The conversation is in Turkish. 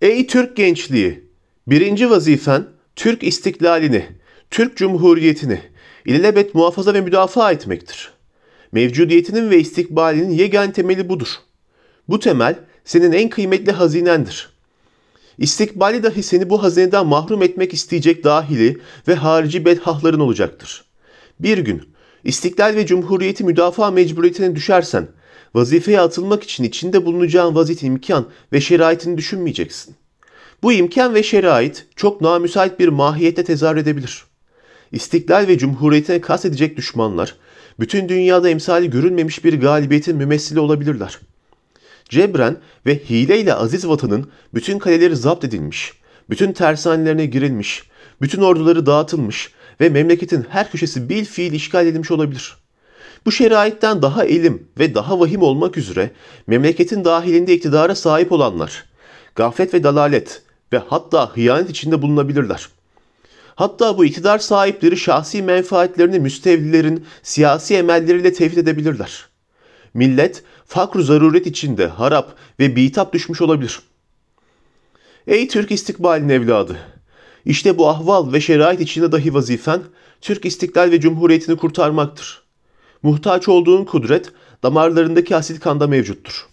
Ey Türk gençliği! Birinci vazifen Türk istiklalini, Türk Cumhuriyeti'ni ilelebet muhafaza ve müdafaa etmektir. Mevcudiyetinin ve istikbalinin yegane temeli budur. Bu temel senin en kıymetli hazinendir. İstikbali dahi seni bu hazineden mahrum etmek isteyecek dahili ve harici bedhahların olacaktır. Bir gün istiklal ve cumhuriyeti müdafaa mecburiyetine düşersen, vazifeye atılmak için içinde bulunacağın vaziyet imkan ve şeraitini düşünmeyeceksin. Bu imkan ve şerait çok namüsait bir mahiyette tezahür edebilir. İstiklal ve cumhuriyetine kastedecek düşmanlar, bütün dünyada emsali görülmemiş bir galibiyetin mümessili olabilirler. Cebren ve hileyle aziz vatanın bütün kaleleri zapt edilmiş, bütün tersanelerine girilmiş, bütün orduları dağıtılmış ve memleketin her köşesi bil fiil işgal edilmiş olabilir. Bu şeraitten daha elim ve daha vahim olmak üzere memleketin dahilinde iktidara sahip olanlar, gaflet ve dalalet ve hatta hıyanet içinde bulunabilirler. Hatta bu iktidar sahipleri şahsi menfaatlerini müstevlilerin siyasi emelleriyle tevhid edebilirler. Millet fakr zaruret içinde harap ve bitap düşmüş olabilir. Ey Türk istikbalin evladı! İşte bu ahval ve şerait içinde dahi vazifen Türk istiklal ve cumhuriyetini kurtarmaktır. Muhtaç olduğun kudret damarlarındaki asil kanda mevcuttur.